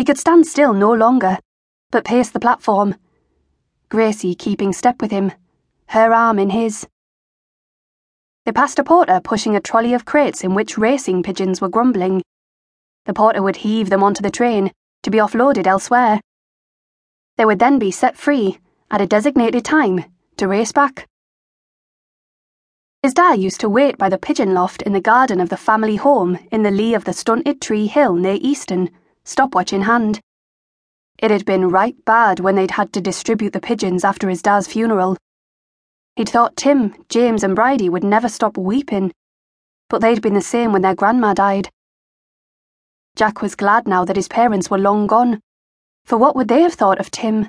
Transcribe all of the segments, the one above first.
He could stand still no longer, but paced the platform. Gracie keeping step with him, her arm in his. They passed a porter pushing a trolley of crates in which racing pigeons were grumbling. The porter would heave them onto the train to be offloaded elsewhere. They would then be set free at a designated time to race back. His dad used to wait by the pigeon loft in the garden of the family home in the lee of the stunted tree hill near Easton, stopwatch in hand. It had been right bad when they'd had to distribute the pigeons after his dad's funeral. He'd thought Tim, James, and Bridie would never stop weeping, but they'd been the same when their grandma died. Jack was glad now that his parents were long gone, for what would they have thought of Tim?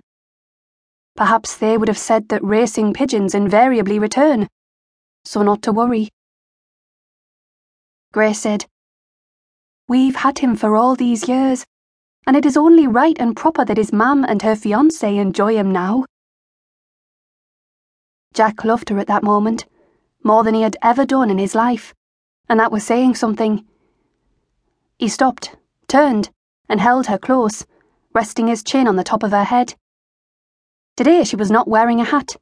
Perhaps they would have said that racing pigeons invariably return so not to worry. Grace said, We've had him for all these years, and it is only right and proper that his mam and her fiance enjoy him now. Jack loved her at that moment, more than he had ever done in his life, and that was saying something. He stopped, turned, and held her close, resting his chin on the top of her head. Today she was not wearing a hat,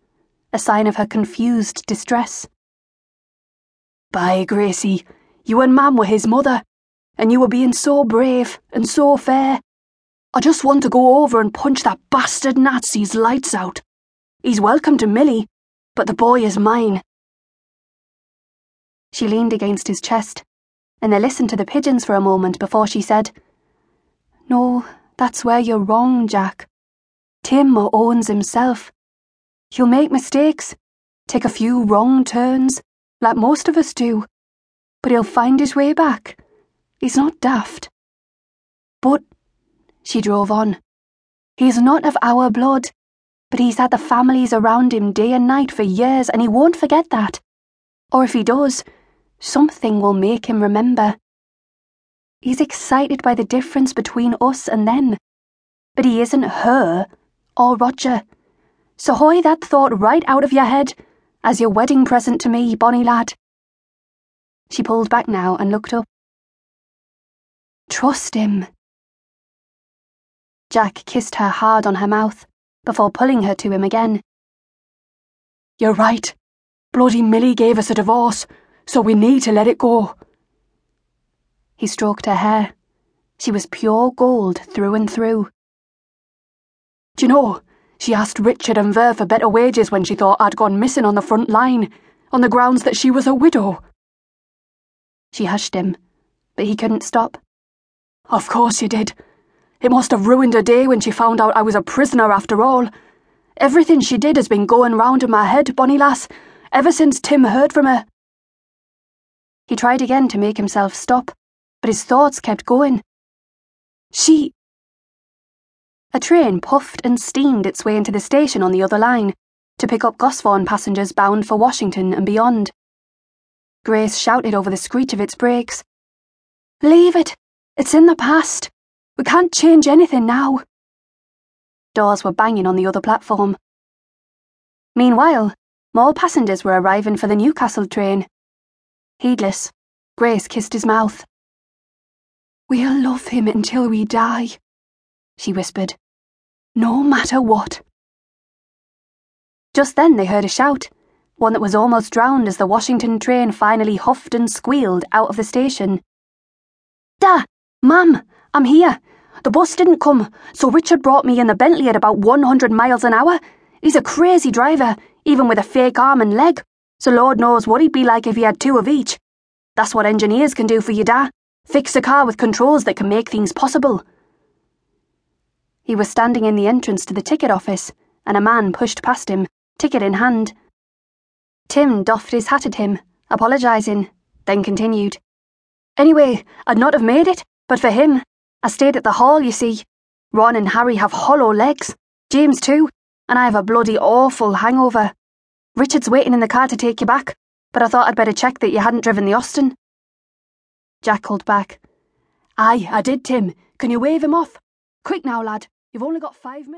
a sign of her confused distress. By Gracie, you and Mam were his mother, and you were being so brave and so fair. I just want to go over and punch that bastard Nazi's lights out. He's welcome to Millie, but the boy is mine. She leaned against his chest, and they listened to the pigeons for a moment before she said, No, that's where you're wrong, Jack. Tim owns himself. He'll make mistakes, take a few wrong turns like most of us do. But he'll find his way back. He's not daft. But, she drove on, he's not of our blood, but he's had the families around him day and night for years, and he won't forget that. Or if he does, something will make him remember. He's excited by the difference between us and them, but he isn't her or Roger. So hoy that thought right out of your head as your wedding present to me, bonny lad. She pulled back now and looked up. Trust him. Jack kissed her hard on her mouth before pulling her to him again. You're right. Bloody Millie gave us a divorce, so we need to let it go. He stroked her hair. She was pure gold through and through. Do you know, she asked Richard and Ver for better wages when she thought I'd gone missing on the front line, on the grounds that she was a widow. She hushed him, but he couldn't stop. Of course you did. It must have ruined her day when she found out I was a prisoner after all. Everything she did has been going round in my head, bonny lass, ever since Tim heard from her. He tried again to make himself stop, but his thoughts kept going. She. A train puffed and steamed its way into the station on the other line to pick up Gosford passengers bound for Washington and beyond. Grace shouted over the screech of its brakes. Leave it! It's in the past! We can't change anything now! Doors were banging on the other platform. Meanwhile, more passengers were arriving for the Newcastle train. Heedless, Grace kissed his mouth. We'll love him until we die she whispered. No matter what. Just then they heard a shout, one that was almost drowned as the Washington train finally huffed and squealed out of the station. Da! Ma'am, I'm here. The bus didn't come, so Richard brought me in the Bentley at about 100 miles an hour. He's a crazy driver, even with a fake arm and leg, so Lord knows what he'd be like if he had two of each. That's what engineers can do for you, Da. Fix a car with controls that can make things possible. He was standing in the entrance to the ticket office, and a man pushed past him, ticket in hand. Tim doffed his hat at him, apologising, then continued. Anyway, I'd not have made it, but for him. I stayed at the hall, you see. Ron and Harry have hollow legs, James too, and I have a bloody awful hangover. Richard's waiting in the car to take you back, but I thought I'd better check that you hadn't driven the Austin. Jack called back. Aye, I did, Tim. Can you wave him off? Quick now, lad. You've only got five minutes.